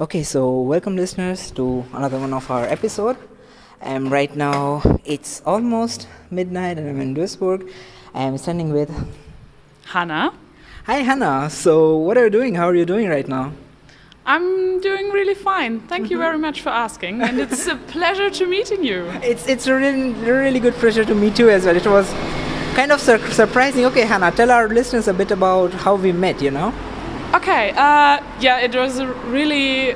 Okay, so welcome listeners to another one of our episode. Um, right now it's almost midnight and I'm in Duisburg. I am standing with Hannah. Hi Hannah. So what are you doing? How are you doing right now? I'm doing really fine. Thank you very much for asking, and it's a pleasure to meeting you. It's it's a really really good pleasure to meet you as well. It was kind of sur- surprising. Okay, Hannah, tell our listeners a bit about how we met. You know. Okay, uh, yeah, it was a really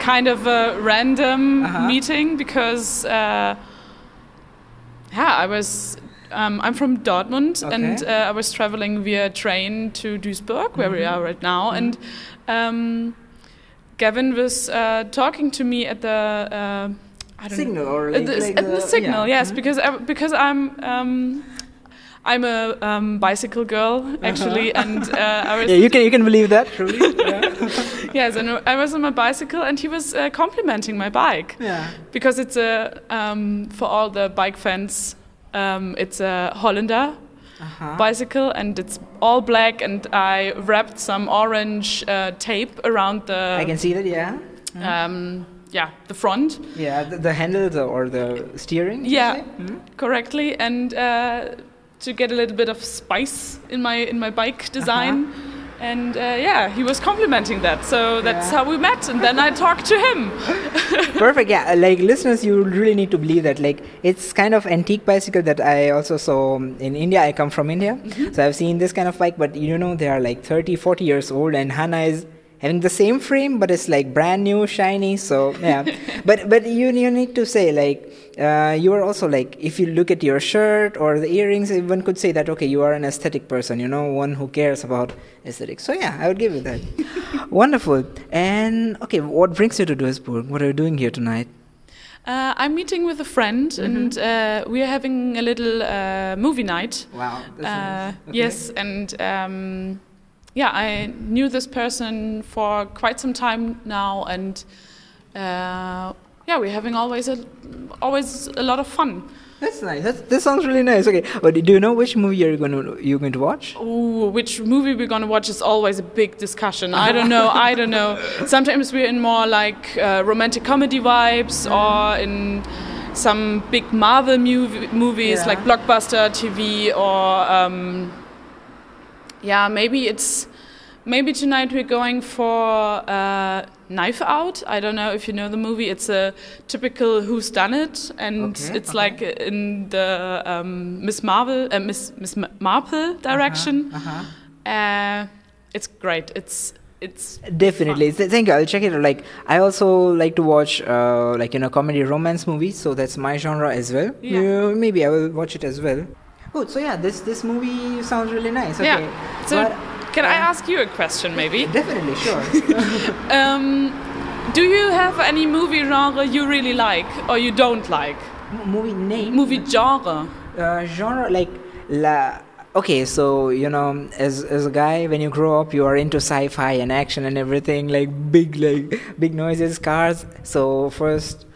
kind of a random Uh-huh. meeting because, uh, yeah, I was. Um, I'm from Dortmund, and uh, I was traveling via train to Duisburg, where we Mhm. are right now, and um, Gavin was uh, talking to me at the. Uh, I don't Signal or At the, like at the signal, yeah. yes, Mhm. because I, because I'm um, I'm a um, bicycle girl actually, and uh, I was Uh-huh. Yeah, you can you can believe that. Truly. yeah. yes, and I was on my bicycle, and he was uh, complimenting my bike yeah. because it's a um, for all the bike fans, um, it's a Hollander Uh-huh. bicycle, and it's all black, and I wrapped some orange uh, tape around the I can see that. Yeah. um, yeah the front. Yeah, the, the handles or the steering. Yeah. Mhm. correctly and uh, to get a little bit of spice in my in my bike design and uh, yeah he was complimenting that so that's Yeah. how we met and then i talked to him Perfect. Yeah, like listeners, you really need to believe that. Like, it's kind of antique bicycle that I also saw um, in India. I come from India, so I've seen this kind of bike. But you know, they are like 30, 40 years old, and Hannah is having the same frame, but it's like brand new, shiny. So yeah, but but you you need to say like. Uh, you are also like if you look at your shirt or the earrings one could say that okay you are an aesthetic person you know one who cares about aesthetics. So yeah i would give you that. Wonderful. And okay what brings you to duisburg? What are you doing here tonight? Uh, i'm meeting with a friend and uh, we are having a little uh, movie night. Wow uh, yes and um, yeah i knew this person for quite some time now and uh, yeah we're having always a always a lot of fun that's nice that's, that sounds really nice okay but do you know which movie you're going to you're going to watch Ooh, which movie we're gonna watch is always a big discussion. I don't know. I don't know. Sometimes we're in more like uh, romantic comedy vibes, or in some big Marvel movie, movies Yeah. like blockbuster TV, or um, yeah, maybe it's maybe tonight we're going for uh, Knife Out. I don't know if you know the movie. It's a typical Who's Done It, and Okay, it's okay. like in the um, Miss Marvel, uh, Miss Miss Marple direction. uh-huh. Uh, it's great. It's it's definitely Th- thank you i'll check it out like i also like to watch uh, like you know comedy romance movies so that's my genre as well Yeah. Uh, maybe i will watch it as well good so yeah this this movie sounds really nice okay yeah. So But- can I uh, ask you a question, maybe? definitely sure Um, do you have any movie genre you really like or you don't like? M- movie name Movie genre. uh, genre like la okay so you know as as a guy when you grow up you are into sci-fi and action and everything like big like big noises cars so first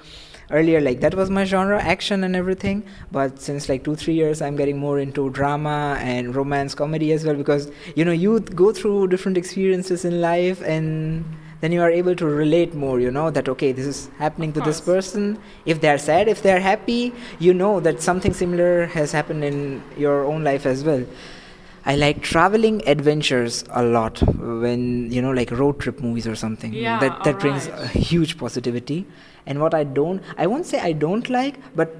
earlier like that was my genre action and everything. But since like 2 3 years i'm getting more into drama and romance comedy as well because you know you go through different experiences in life and then you are able to relate more you know that okay this is happening to this person. If they're sad if they're happy you know that something similar has happened in your own life as well i like traveling adventures a lot when you know like road trip movies or something Yeah, that that brings alright. a huge positivity and what i don't i won't say i don't like but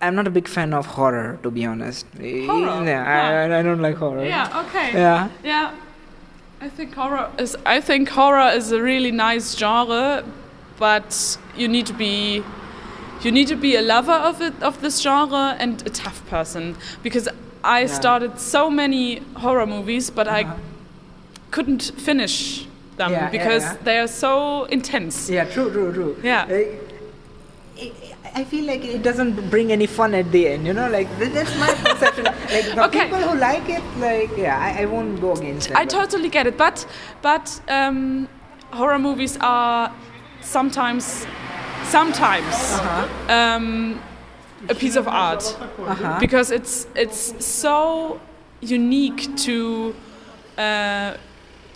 i'm not a big fan of horror to be honest eh, Horror? yeah, I, I don't like horror Yeah. Okay. yeah Yeah. I think horror is. I think horror is a really nice genre, but you need to be. You need to be a lover of it of this genre and a tough person because I Yeah. started so many horror movies, but I Uh-huh. couldn't finish them Yeah, because yeah. they are so intense. Yeah, true, true, true. Yeah. Like, I- I feel like it doesn't bring any fun at the end, you know. Like that's my perception. Like the Okay. people who like it, like yeah, I, I won't go against it. I totally get it, but but um, horror movies are sometimes sometimes Uh-huh. um, a piece of art Uh-huh. because it's it's so unique to uh,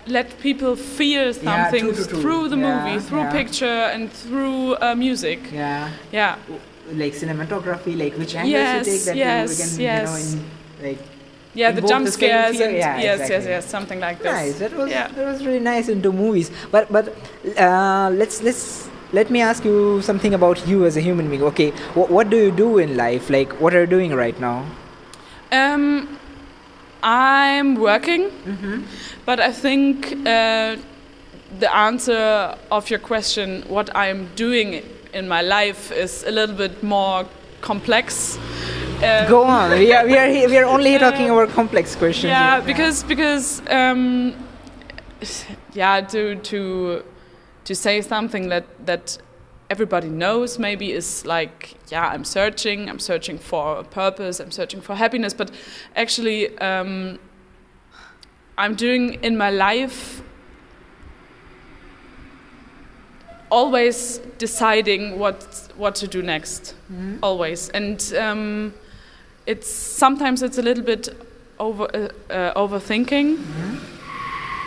let people feel something true, true, true. through the Yeah, movie, through yeah. picture and through uh, music. Yeah. Yeah. Like cinematography, like which angles Yes, you take that yes, can, yes. you know, in, like Yeah, the jump the scares and yeah, yes, yes, exactly. yes, something like this. Nice. That was Yeah. that was really nice into movies. But but uh, let's let's let me ask you something about you as a human being. Okay, what what do you do in life? Like what are you doing right now? Um, I'm working, Mm-hmm. but I think uh, the answer of your question, what I'm doing in my life, is a little bit more complex. Uh, Go on. We are we are here, we are only Uh, talking about complex questions. yeah, here. because because um, yeah, to to to say something that that everybody knows maybe is like yeah, I'm searching, I'm searching for a purpose, I'm searching for happiness, but actually um, I'm doing in my life always deciding what what to do next Mhm. always and um, it's sometimes it's a little bit over uh, uh, overthinking Mhm.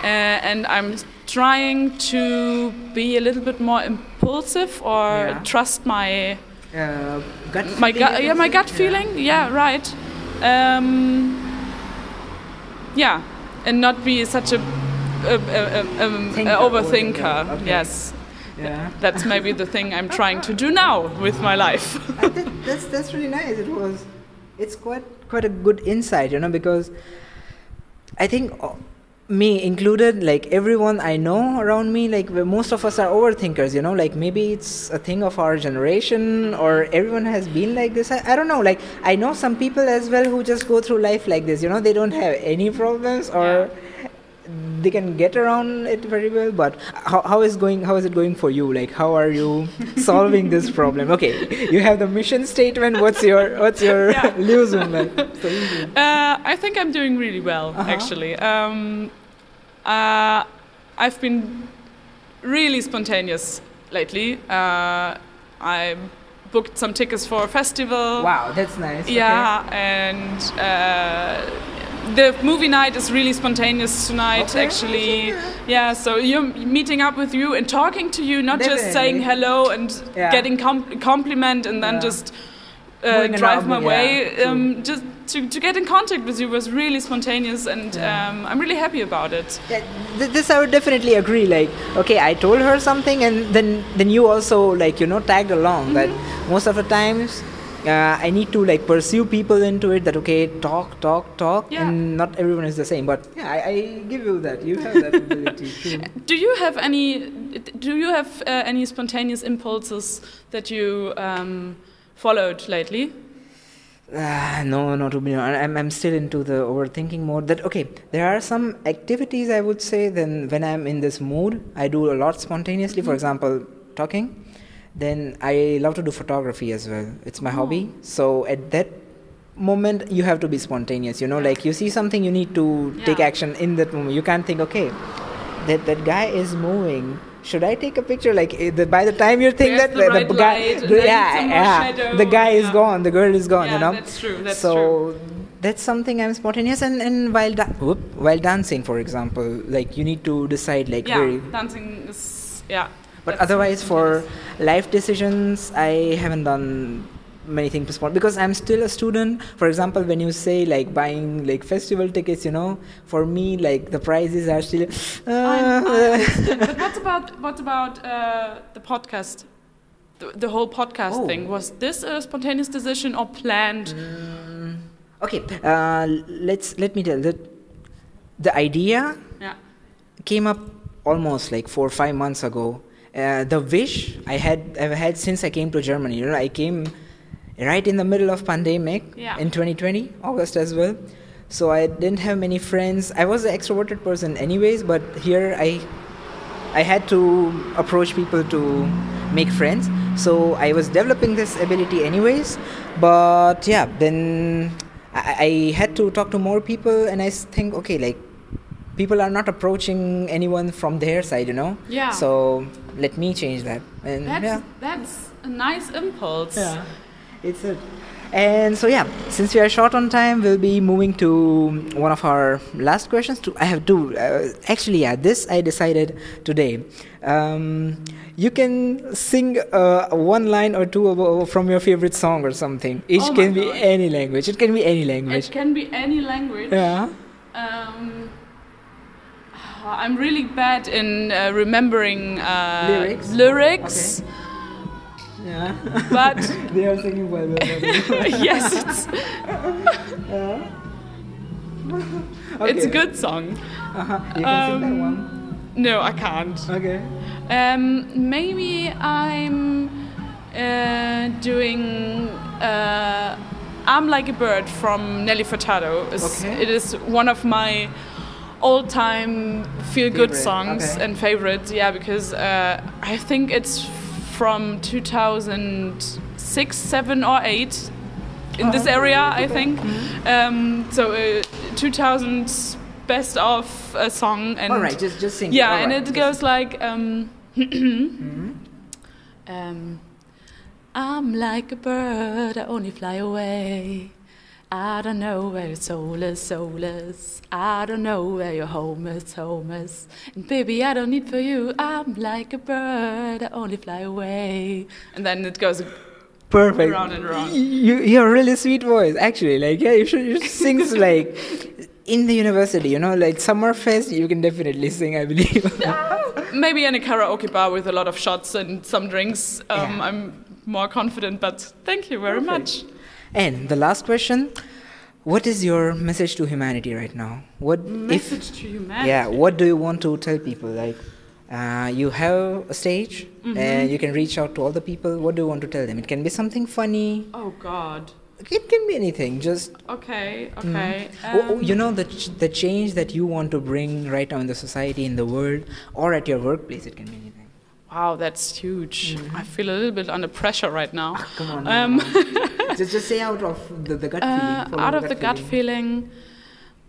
uh, and i'm trying to be a little bit more impulsive or Yeah. trust my Uh, gut my feeling, gut yeah my gut feeling yeah right um, yeah and not be such a, a, a, a, um, overthinker okay. yes Yeah. that's maybe the thing i'm trying to do now with my life I think that's that's really nice. It was, it's quite quite a good insight, you know, because I think me included, like everyone I know around me, like most of us are overthinkers, you know, like maybe it's a thing of our generation or everyone has been like this. I, I don't know. Like I know some people as well who just go through life like this, you know, they don't have any problems or. They can get around it very well, but how, how is going? How is it going for you? Like, how are you solving this problem? Okay, you have the mission statement. What's your what's your Yeah. Lösung, like, solution? Uh, I think I'm doing really well, Uh-huh. actually. Um, uh, I've been really spontaneous lately. Uh, I booked some tickets for a festival. Wow, that's nice. okay. Yeah, and uh, the movie night is really spontaneous tonight, Okay, actually. Yeah, so you're meeting up with you and talking to you, not just saying hello and Yeah. getting com- compliment and then Yeah. just uh, drive my yeah, way. true. Um, just to, to get in contact with you was really spontaneous, and Yeah. um, I'm really happy about it. Yeah, th- this I would definitely agree. Like, okay, I told her something, and then then you also like you know tagged along. That most of the times, uh, I need to like pursue people into it. That okay, talk, talk, talk, Yeah. and not everyone is the same. But yeah, I, I give you that. You have that ability. True. Do you have any? Do you have uh, any spontaneous impulses that you um, followed lately? Ah, no, no, to be honest, I'm, I'm still into the overthinking mode. That okay, there are some activities I would say. Then when I'm in this mood, I do a lot spontaneously. For example, talking. Then I love to do photography as well. It's my Oh. hobby. So at that moment, you have to be spontaneous. You know, like you see something, you need to take action in that moment. You can't think, okay, that that guy is moving. Should I take a picture? Like eh, the, by the time you think Where's that the right guy, light? the- yeah, yeah, shadow, the guy is gone, the girl is gone. yeah, you know, that's true. That's so true. that's something I'm spontaneous and, and while da- whoop, while dancing, for example, like you need to decide like Yeah, very. dancing is yeah. But otherwise, for life decisions, I haven't done many things to spot because I'm still a student. For example, when you say like buying like festival tickets, you know, for me like the prices are still. I- I Uh, understand. but what about what about uh, the podcast? The, the whole podcast Oh. thing was this a spontaneous decision or planned? Mm, okay, uh, let's let me tell that the idea Yeah. came up almost like four or five months ago. Uh, the wish I had I've had since I came to Germany. You know, I came right in the middle of pandemic Yeah. in 2020 August as well. So I didn't have many friends. I was an extroverted person anyways, but here I I had to approach people to make friends. So I was developing this ability anyways. But yeah, then I, I had to talk to more people, and i think okay, like people are not approaching anyone from their side, you know. Yeah. So let me change that, and That's yeah. that's a nice impulse. Yeah, it's it. And so yeah, since we are short on time, we'll be moving to one of our last questions. To I have two. Uh, actually, yeah, this I decided today. Um, you can sing uh, one line or two from your favorite song or something. It Oh can be God. any language. It can be any language. It can be any language. yeah. Um, I'm really bad in uh, remembering uh, Lyrics? lyrics, Yeah. but they are singing well. yes, it's, it's a good song. Uh-huh. You can sing that Um, one. No, I can't. Okay. Um, maybe I'm uh, doing uh, "I'm Like a Bird" from Nelly Furtado. Okay. It is one of my all-time feel-good songs okay. and favorites. Yeah, because uh, I think it's from 2006, seven, or eight in this Uh-huh. area. I think. Um, so uh, 2000's best of a song and All right. Just just sing. yeah, All and right, it goes like um, Mhm. um, I'm like a bird, I only fly away. I don't know where your soul is, soul is. I don't know where your home is, home is. And baby, I don't need for you. I'm like a bird, I only fly away. And then it goes Perfect. Around and around. You, you have a really sweet voice, actually. Like, yeah, you should, you should sing like in the university, you know, like summer fest. You can definitely sing, I believe. maybe in a karaoke bar with a lot of shots and some drinks. Um, Yeah. I'm more confident, but thank you very much. And the last question: What is your message to humanity right now? What if? Message to humanity. Yeah, what do you want to tell people? Like, uh, you have a stage Mm-hmm. and you can reach out to all the people. What do you want to tell them? It can be something funny. Oh God. It can be anything. Just Okay. Okay. Oh, oh, um, you know the ch- the change that you want to bring right now in the society, in the world, or at your workplace. It can be anything. Wow, that's huge. I feel a little bit under pressure right now. Ah, come on. Um. just just say out of the, the gut feeling. Uh, follow out of the gut feeling,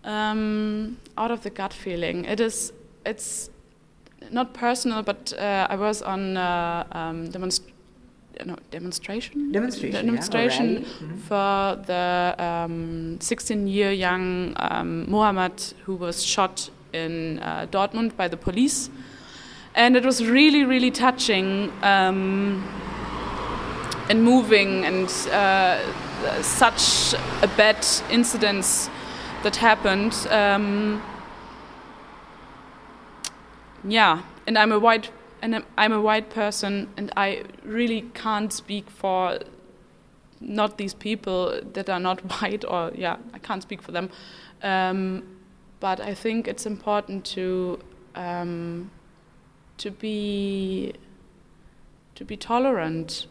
um, out of the gut feeling, it is. It's not personal, but uh, I was on uh, um, demonst- no, demonstration. Demonstration. yeah, demonstration rally. Mhm. for the 16-year young um, Mohammed who was shot in uh, Dortmund by the police, and it was really, really touching um, and moving, and uh, such a bad incidents that happened. Um, yeah, and I'm a white and I'm- a white person, and I really can't speak for not these people that are not white, or yeah, I can't speak for them. Um, but I think it's important to um, to be to be tolerant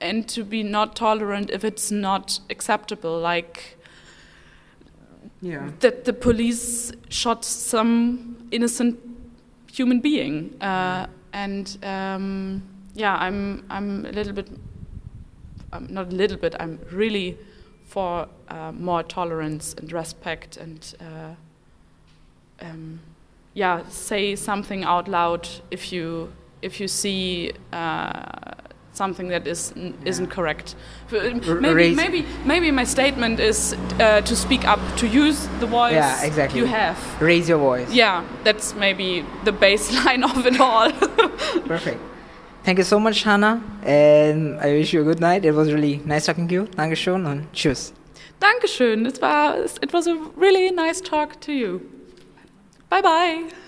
and to be not tolerant if it's not acceptable, like Yeah. that the police shot some innocent human being, uh, and um, yeah, I'm I'm a little bit, um, not a little bit, I'm really for uh, more tolerance and respect and uh, um, yeah, say something out loud if you if you see. Uh, Something that is isn't correct. Maybe, maybe, maybe my statement is uh, to speak up, to use the voice Yeah, exactly. you have. Raise your voice. Yeah, that's maybe the baseline of it all. Perfect. Thank you so much, Hannah, and I wish you a good night. It was really nice talking to you. Dankeschön und tschüss. Dankeschön. It was, it was a really nice talk to you. Bye bye.